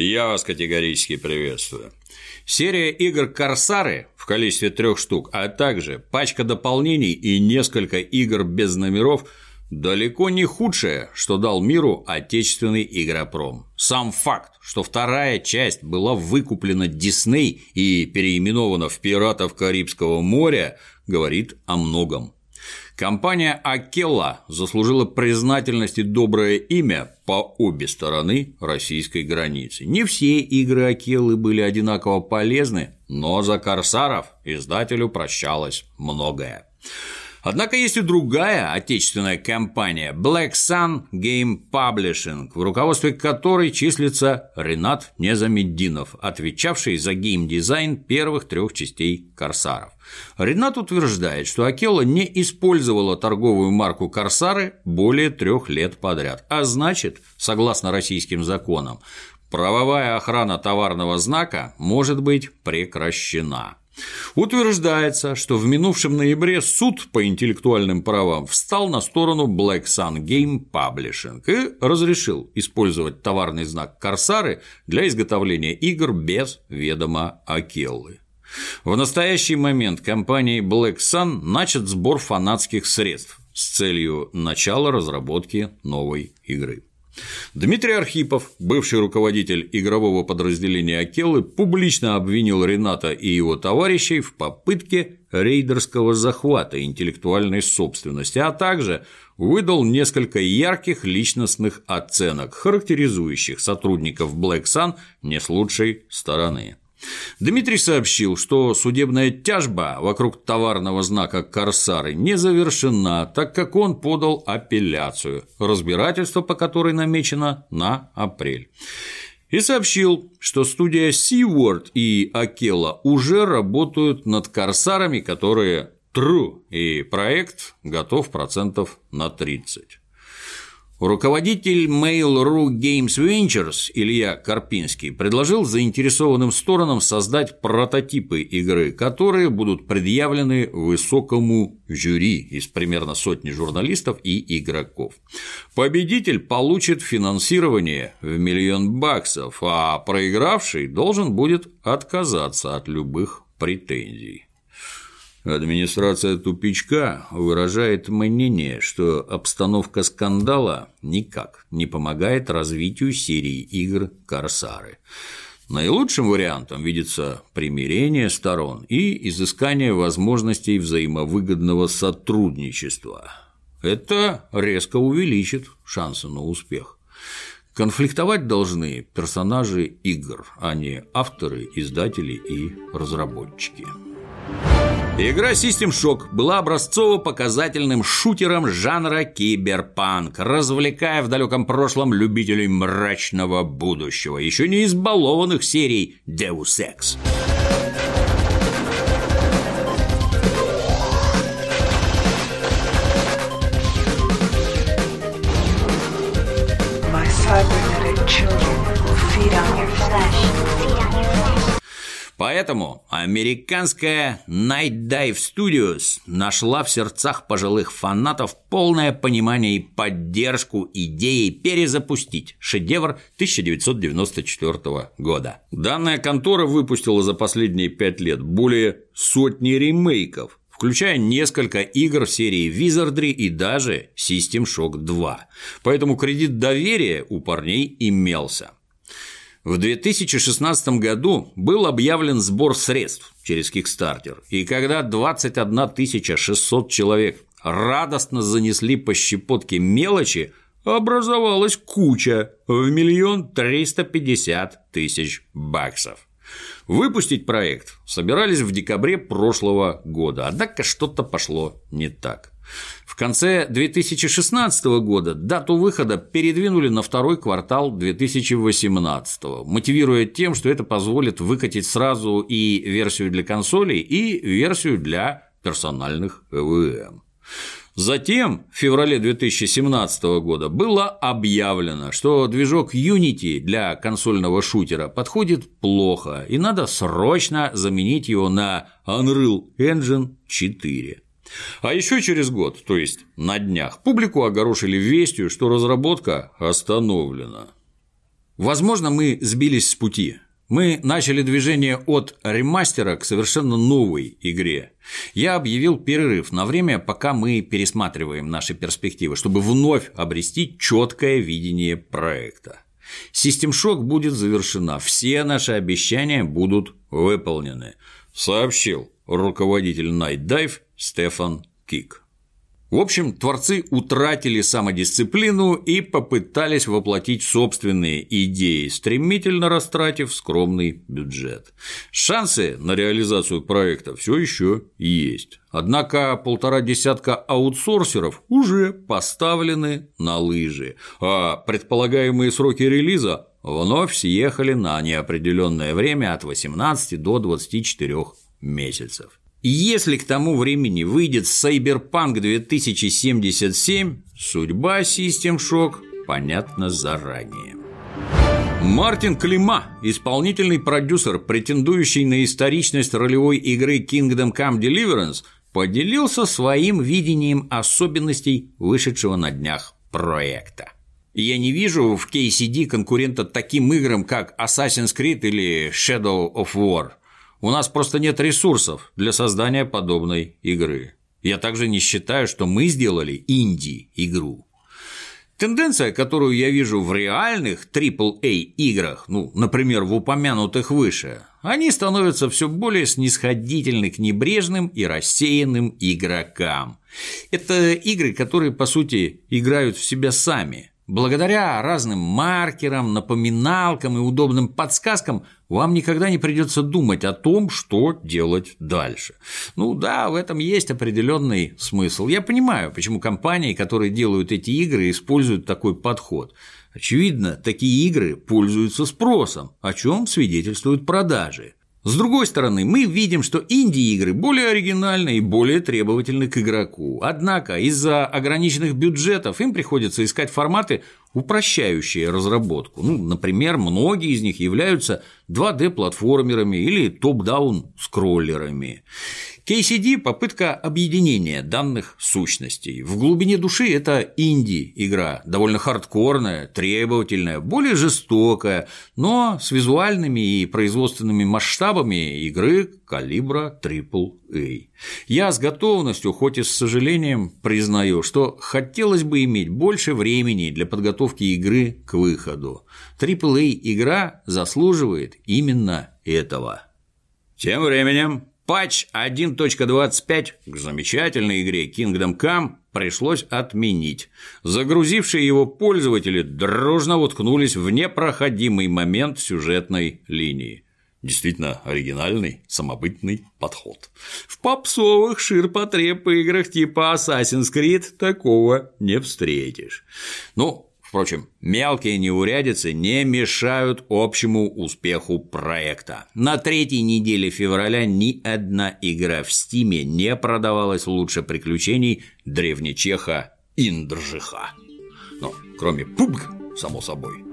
Я вас категорически приветствую. Серия игр «Корсары» в количестве трех штук, а также пачка дополнений и несколько игр без номеров далеко не худшее, что дал миру отечественный игропром. Сам факт, что вторая часть была выкуплена Дисней и переименована в «Пиратов Карибского моря», говорит о многом. Компания Акелла заслужила признательность и доброе имя по обе стороны российской границы. Не все игры Акеллы были одинаково полезны, но за корсаров издателю прощалось многое. Однако есть и другая отечественная компания Black Sun Game Publishing, в руководстве которой числится Ренат Незамеддинов, отвечавший за геймдизайн первых трех частей «Корсаров». Ренат утверждает, что Акела не использовала торговую марку «Корсары» более трех лет подряд, а значит, согласно российским законам, правовая охрана товарного знака может быть прекращена. Утверждается, что в минувшем ноябре суд по интеллектуальным правам встал на сторону Black Sun Game Publishing и разрешил использовать товарный знак «Корсары» для изготовления игр без ведома Акеллы. В настоящий момент компанией Black Sun начат сбор фанатских средств с целью начала разработки новой игры. Дмитрий Архипов, бывший руководитель игрового подразделения Акелы, публично обвинил Рената и его товарищей в попытке рейдерского захвата интеллектуальной собственности, а также выдал несколько ярких личностных оценок, характеризующих сотрудников Black Sun не с лучшей стороны. Дмитрий сообщил, что судебная тяжба вокруг товарного знака «Корсары» не завершена, так как он подал апелляцию, разбирательство по которой намечено на апрель. И сообщил, что студия SeaWorld и Акела уже работают над «Корсарами», которые true, и проект готов процентов на 30. Руководитель Mail.ru Games Ventures Илья Карпинский предложил заинтересованным сторонам создать прототипы игры, которые будут предъявлены высокому жюри из примерно сотни журналистов и игроков. Победитель получит финансирование в миллион баксов, а проигравший должен будет отказаться от любых претензий. Администрация тупичка выражает мнение, что обстановка скандала никак не помогает развитию серии игр «Корсары». Наилучшим вариантом видится примирение сторон и изыскание возможностей взаимовыгодного сотрудничества. Это резко увеличит шансы на успех. Конфликтовать должны персонажи игр, а не авторы, издатели и разработчики. Игра System Shock была образцово-показательным шутером жанра киберпанк, развлекая в далеком прошлом любителей мрачного будущего, еще не избалованных серий Deus Ex. Поэтому американская Night Dive Studios нашла в сердцах пожилых фанатов полное понимание и поддержку идеи перезапустить шедевр 1994 года. Данная контора выпустила за последние пять лет более сотни ремейков, включая несколько игр в серии Wizardry и даже System Shock 2. Поэтому кредит доверия у парней имелся. В 2016 году был объявлен сбор средств через Kickstarter, и когда 21 600 человек радостно занесли по щепотке мелочи, образовалась куча в миллион триста пятьдесят тысяч баксов. Выпустить проект собирались в декабре прошлого года, однако что-то пошло не так. В конце 2016 года дату выхода передвинули на второй квартал 2018, мотивируя тем, что это позволит выкатить сразу и версию для консолей, и версию для персональных ЭВМ. Затем, в феврале 2017 года, было объявлено, что движок Unity для консольного шутера подходит плохо, и надо срочно заменить его на Unreal Engine 4. А еще через год, то есть на днях, публику огорошили вестью, что разработка остановлена. Возможно, мы сбились с пути. Мы начали движение от ремастера к совершенно новой игре. Я объявил перерыв на время, пока мы пересматриваем наши перспективы, чтобы вновь обрести четкое видение проекта. Систем Шок будет завершена, все наши обещания будут выполнены, сообщил руководитель Night Dive Стефан Кик. В общем, творцы утратили самодисциплину и попытались воплотить собственные идеи, стремительно растратив скромный бюджет. Шансы на реализацию проекта все еще есть. Однако полтора десятка аутсорсеров уже поставлены на лыжи, а предполагаемые сроки релиза вновь съехали на неопределенное время от 18 до 24 месяцев. Если к тому времени выйдет Cyberpunk 2077, судьба System Shock понятна заранее. Мартин Клима, исполнительный продюсер, претендующий на историчность ролевой игры Kingdom Come Deliverance, поделился своим видением особенностей вышедшего на днях проекта. Я не вижу в KCD конкурента таким играм, как Assassin's Creed или Shadow of War. У нас просто нет ресурсов для создания подобной игры. Я также не считаю, что мы сделали инди-игру. Тенденция, которую я вижу в реальных AAA играх, ну, например, в упомянутых выше, они становятся все более снисходительны к небрежным и рассеянным игрокам. Это игры, которые, по сути, играют в себя сами, Благодаря разным маркерам, напоминалкам и удобным подсказкам вам никогда не придется думать о том, что делать дальше. Ну да, в этом есть определенный смысл. Я понимаю, почему компании, которые делают эти игры, используют такой подход. Очевидно, такие игры пользуются спросом, о чем свидетельствуют продажи. С другой стороны, мы видим, что инди-игры более оригинальны и более требовательны к игроку. Однако из-за ограниченных бюджетов им приходится искать форматы, упрощающие разработку. Ну, например, многие из них являются 2D-платформерами или топ-даун скроллерами. KCD – попытка объединения данных сущностей. В глубине души это инди-игра, довольно хардкорная, требовательная, более жестокая, но с визуальными и производственными масштабами игры калибра AAA. Я с готовностью, хоть и с сожалением, признаю, что хотелось бы иметь больше времени для подготовки игры к выходу. AAA игра заслуживает именно этого. Тем временем Патч 1.25 к замечательной игре Kingdom Come пришлось отменить. Загрузившие его пользователи дружно уткнулись в непроходимый момент сюжетной линии. Действительно оригинальный, самобытный подход. В попсовых ширпотреб играх типа Assassin's Creed такого не встретишь. Ну, Впрочем, мелкие неурядицы не мешают общему успеху проекта. На третьей неделе февраля ни одна игра в Стиме не продавалась лучше приключений древнечеха Индржиха. Ну, кроме PUBG, само собой.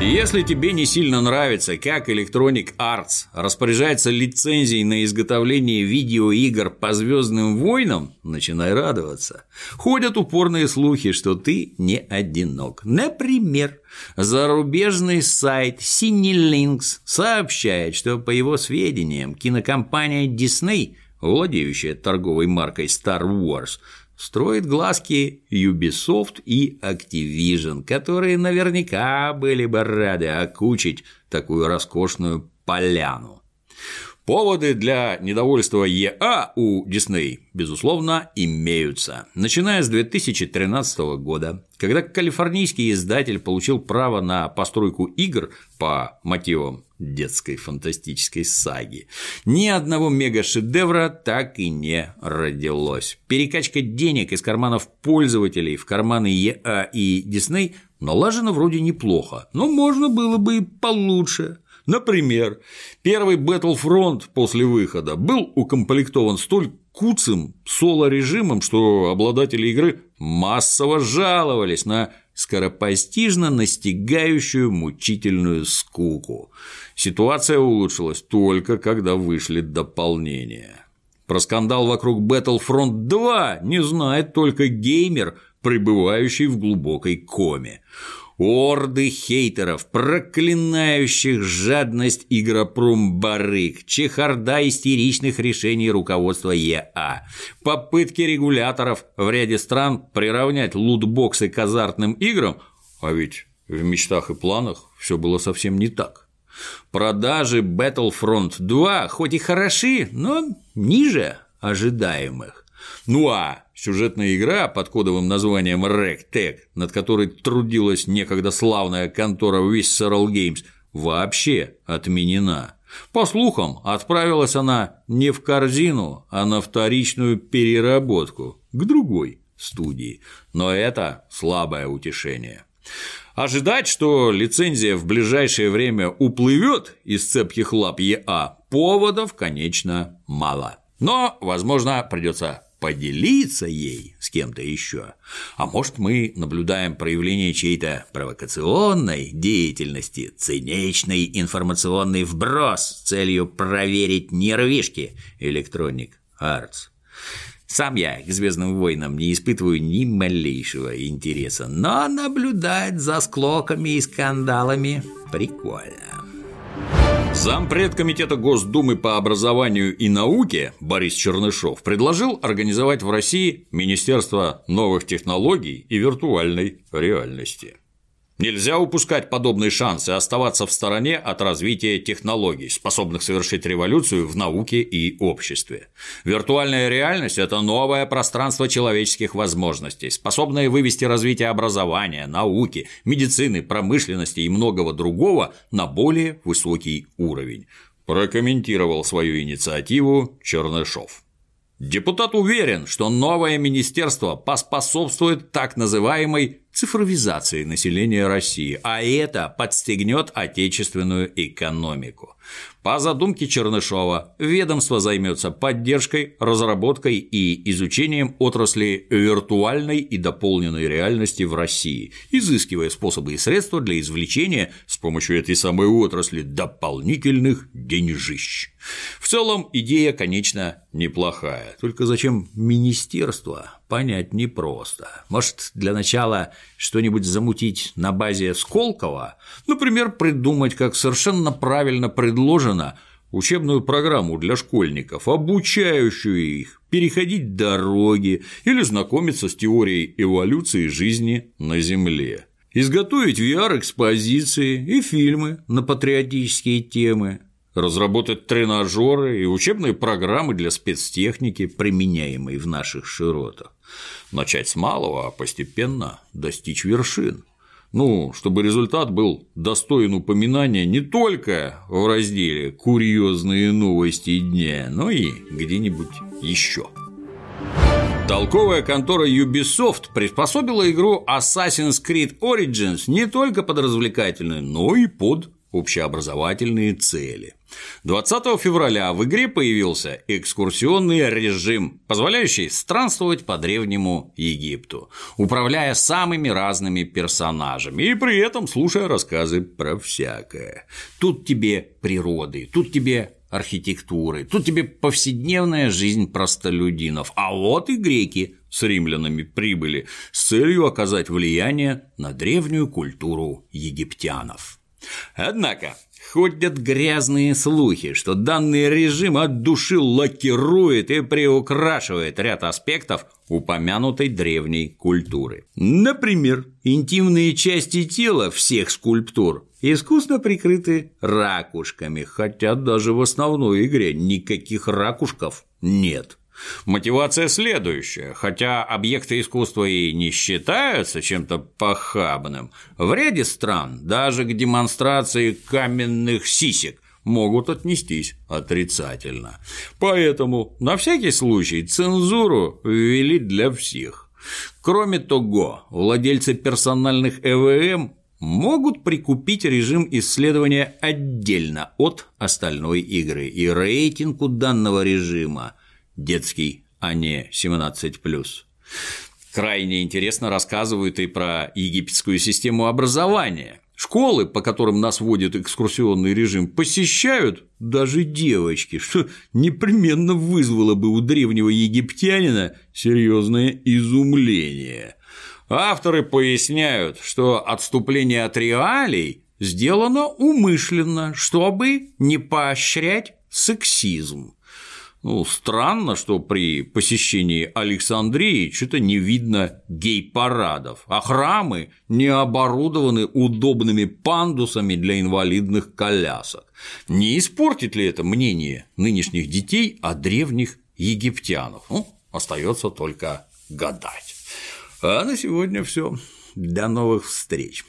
Если тебе не сильно нравится, как Electronic Arts распоряжается лицензией на изготовление видеоигр по Звездным войнам, начинай радоваться. Ходят упорные слухи, что ты не одинок. Например, зарубежный сайт CineLinks сообщает, что, по его сведениям, кинокомпания Disney владеющая торговой маркой Star Wars, строит глазки Ubisoft и Activision, которые наверняка были бы рады окучить такую роскошную поляну. Поводы для недовольства ЕА у Disney, безусловно, имеются. Начиная с 2013 года, когда калифорнийский издатель получил право на постройку игр по мотивам детской фантастической саги. Ни одного мега-шедевра так и не родилось. Перекачка денег из карманов пользователей в карманы ЕА и Дисней налажена вроде неплохо, но можно было бы и получше. Например, первый Battlefront после выхода был укомплектован столь куцым соло-режимом, что обладатели игры массово жаловались на скоропостижно настигающую мучительную скуку. Ситуация улучшилась только когда вышли дополнения. Про скандал вокруг Battlefront 2 не знает только геймер, пребывающий в глубокой коме. Орды хейтеров, проклинающих жадность игропром-барыг, чехарда истеричных решений руководства ЕА, попытки регуляторов в ряде стран приравнять лутбоксы к азартным играм, а ведь в мечтах и планах все было совсем не так. Продажи Battlefront 2 хоть и хороши, но ниже ожидаемых. Ну а сюжетная игра под кодовым названием RegTech, над которой трудилась некогда славная контора Visceral Games, вообще отменена. По слухам, отправилась она не в корзину, а на вторичную переработку к другой студии. Но это слабое утешение. Ожидать, что лицензия в ближайшее время уплывет из цепких лап ЕА, поводов, конечно, мало. Но, возможно, придется поделиться ей с кем-то еще. А может, мы наблюдаем проявление чьей-то провокационной деятельности, циничный информационный вброс с целью проверить нервишки Electronic Arts. Сам я к «Звездным войнам» не испытываю ни малейшего интереса, но наблюдать за склоками и скандалами прикольно. Зампред Комитета Госдумы по образованию и науке Борис Чернышов предложил организовать в России Министерство новых технологий и виртуальной реальности. Нельзя упускать подобные шансы оставаться в стороне от развития технологий, способных совершить революцию в науке и обществе. Виртуальная реальность – это новое пространство человеческих возможностей, способное вывести развитие образования, науки, медицины, промышленности и многого другого на более высокий уровень. Прокомментировал свою инициативу Чернышов. Депутат уверен, что новое министерство поспособствует так называемой цифровизации населения России, а это подстегнет отечественную экономику. По задумке Чернышова, ведомство займется поддержкой, разработкой и изучением отрасли виртуальной и дополненной реальности в России, изыскивая способы и средства для извлечения с помощью этой самой отрасли дополнительных деньжищ. В целом идея, конечно, неплохая, только зачем министерство, понять непросто. Может, для начала что-нибудь замутить на базе Сколково, например, придумать, как совершенно правильно предложено, учебную программу для школьников, обучающую их переходить дороги или знакомиться с теорией эволюции жизни на Земле. Изготовить VR-экспозиции и фильмы на патриотические темы, разработать тренажеры и учебные программы для спецтехники, применяемой в наших широтах. Начать с малого, а постепенно достичь вершин. Ну, чтобы результат был достоин упоминания не только в разделе «Курьезные новости дня», но и где-нибудь еще. Толковая контора Ubisoft приспособила игру Assassin's Creed Origins не только под развлекательные, но и под общеобразовательные цели. 20 февраля в игре появился экскурсионный режим, позволяющий странствовать по древнему Египту, управляя самыми разными персонажами и при этом слушая рассказы про всякое. Тут тебе природы, тут тебе архитектуры, тут тебе повседневная жизнь простолюдинов, а вот и греки с римлянами прибыли с целью оказать влияние на древнюю культуру египтянов. Однако ходят грязные слухи, что данный режим от души лакирует и приукрашивает ряд аспектов упомянутой древней культуры. Например, интимные части тела всех скульптур искусно прикрыты ракушками, хотя даже в основной игре никаких ракушков нет. Мотивация следующая. Хотя объекты искусства и не считаются чем-то похабным, в ряде стран даже к демонстрации каменных сисек могут отнестись отрицательно. Поэтому на всякий случай цензуру ввели для всех. Кроме того, владельцы персональных ЭВМ могут прикупить режим исследования отдельно от остальной игры, и рейтинг у данного режима детский, а не 17+. Крайне интересно рассказывают и про египетскую систему образования. Школы, по которым нас вводит экскурсионный режим, посещают даже девочки, что непременно вызвало бы у древнего египтянина серьезное изумление. Авторы поясняют, что отступление от реалий сделано умышленно, чтобы не поощрять сексизм. Ну, странно, что при посещении Александрии что-то не видно гей-парадов, а храмы не оборудованы удобными пандусами для инвалидных колясок. Не испортит ли это мнение нынешних детей о древних египтянах? Ну, остается только гадать. А на сегодня все. До новых встреч.